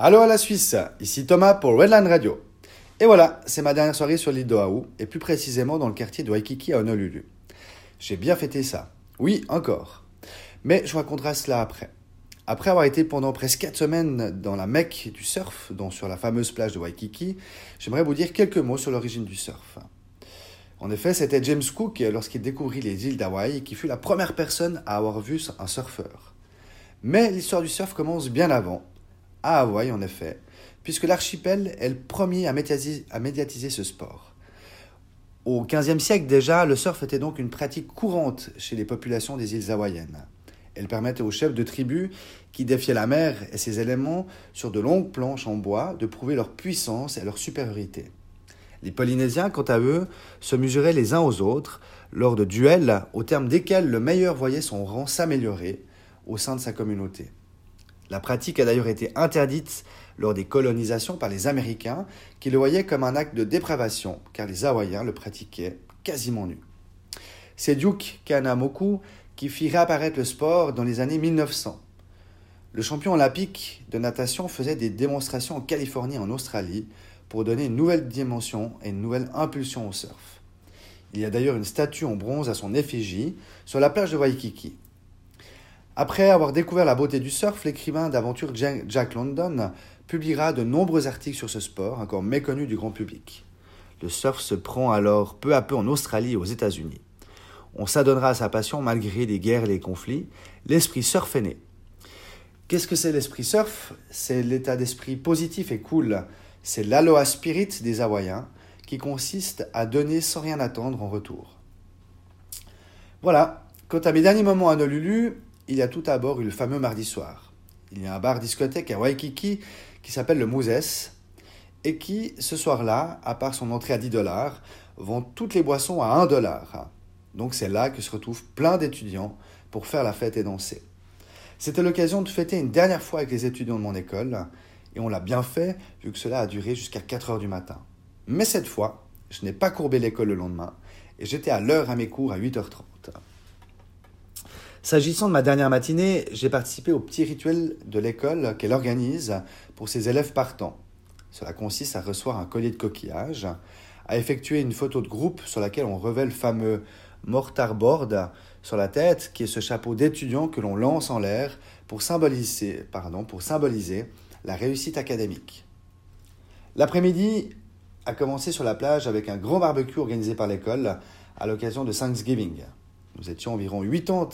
Allô à la Suisse, ici Thomas pour Redline Radio. Et voilà, c'est ma dernière soirée sur l'île d'Oahu, et plus précisément dans le quartier de Waikiki à Honolulu. J'ai bien fêté ça. Oui, encore. Mais je raconterai cela après. Après avoir été pendant presque 4 semaines dans la Mecque du surf, donc sur la fameuse plage de Waikiki, j'aimerais vous dire quelques mots sur l'origine du surf. En effet, c'était James Cook, lorsqu'il découvrit les îles d'Hawaï, qui fut la première personne à avoir vu un surfeur. Mais l'histoire du surf commence bien avant, à Hawaï en effet, puisque l'archipel est le premier à médiatiser, ce sport. Au XVe siècle déjà, le surf était donc une pratique courante chez les populations des îles hawaïennes. Elle permettait aux chefs de tribus qui défiaient la mer et ses éléments sur de longues planches en bois de prouver leur puissance et leur supériorité. Les Polynésiens, quant à eux, se mesuraient les uns aux autres lors de duels au terme desquels le meilleur voyait son rang s'améliorer au sein de sa communauté. La pratique a d'ailleurs été interdite lors des colonisations par les Américains, qui le voyaient comme un acte de dépravation, car les Hawaïens le pratiquaient quasiment nu. C'est Duke Kanamoku qui fit réapparaître le sport dans les années 1900. Le champion olympique de natation faisait des démonstrations en Californie et en Australie pour donner une nouvelle dimension et une nouvelle impulsion au surf. Il y a d'ailleurs une statue en bronze à son effigie sur la plage de Waikiki. Après avoir découvert la beauté du surf, l'écrivain d'aventure Jack London publiera de nombreux articles sur ce sport, encore méconnu du grand public. Le surf se prend alors peu à peu en Australie et aux États-Unis. On s'adonnera à sa passion malgré les guerres et les conflits. L'esprit surf est né. Qu'est-ce que c'est l'esprit surf? C'est l'état d'esprit positif et cool. C'est l'aloha spirit des Hawaïens qui consiste à donner sans rien attendre en retour. Voilà. Quant à mes derniers moments à Nolulu, il y a tout d'abord eu le fameux mardi soir. Il y a un bar-discothèque à Waikiki qui s'appelle le Moses et qui, ce soir-là, à part son entrée à 10 dollars, vend toutes les boissons à 1 dollar. Donc c'est là que se retrouvent plein d'étudiants pour faire la fête et danser. C'était l'occasion de fêter une dernière fois avec les étudiants de mon école, et on l'a bien fait vu que cela a duré jusqu'à 4 heures du matin. Mais cette fois, je n'ai pas courbé l'école le lendemain, et j'étais à l'heure à mes cours à 8h30. S'agissant de ma dernière matinée, j'ai participé au petit rituel de l'école qu'elle organise pour ses élèves partants. Cela consiste à recevoir un collier de coquillage, à effectuer une photo de groupe sur laquelle on revêt le fameux mortarboard sur la tête, qui est ce chapeau d'étudiant que l'on lance en l'air pour symboliser, pardon, pour symboliser la réussite académique. L'après-midi a commencé sur la plage avec un grand barbecue organisé par l'école à l'occasion de Thanksgiving. Nous étions environ 80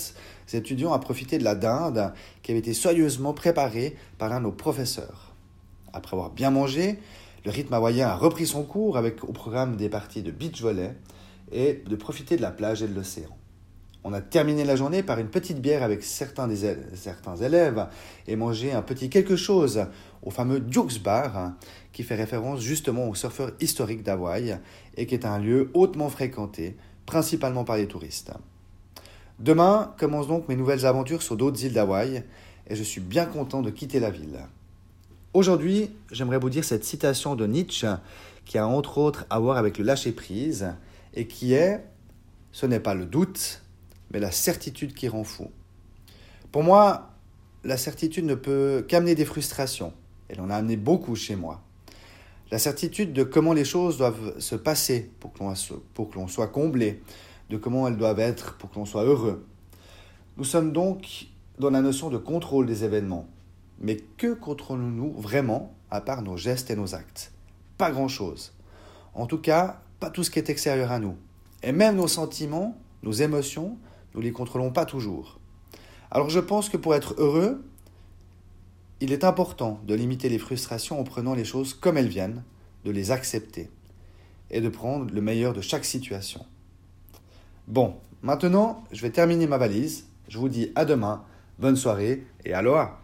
étudiants à profiter de la dinde qui avait été soigneusement préparée par un de nos professeurs. Après avoir bien mangé, le rythme hawaïen a repris son cours avec au programme des parties de beach volley et de profiter de la plage et de l'océan. On a terminé la journée par une petite bière avec certains, des, élèves et mangé un petit quelque chose au fameux Duke's Bar qui fait référence justement au surfeur historique d'Hawaï et qui est un lieu hautement fréquenté, principalement par les touristes. Demain commencent donc mes nouvelles aventures sur d'autres îles d'Hawaï et je suis bien content de quitter la ville. Aujourd'hui, j'aimerais vous dire cette citation de Nietzsche qui a entre autres à voir avec le lâcher-prise et qui est Ce n'est pas le doute, mais la certitude qui rend fou. Pour moi, la certitude ne peut qu'amener des frustrations. Elle en a amené beaucoup chez moi. La certitude de comment les choses doivent se passer pour que l'on soit comblé, de comment elles doivent être pour que l'on soit heureux. Nous sommes donc dans la notion de contrôle des événements. Mais que contrôlons-nous vraiment à part nos gestes et nos actes? Pas grand-chose. En tout cas, pas tout ce qui est extérieur à nous. Et même nos sentiments, nos émotions, nous ne les contrôlons pas toujours. Alors je pense que pour être heureux, il est important de limiter les frustrations en prenant les choses comme elles viennent, de les accepter et de prendre le meilleur de chaque situation. Bon, maintenant, je vais terminer ma valise. Je vous dis à demain, bonne soirée et aloha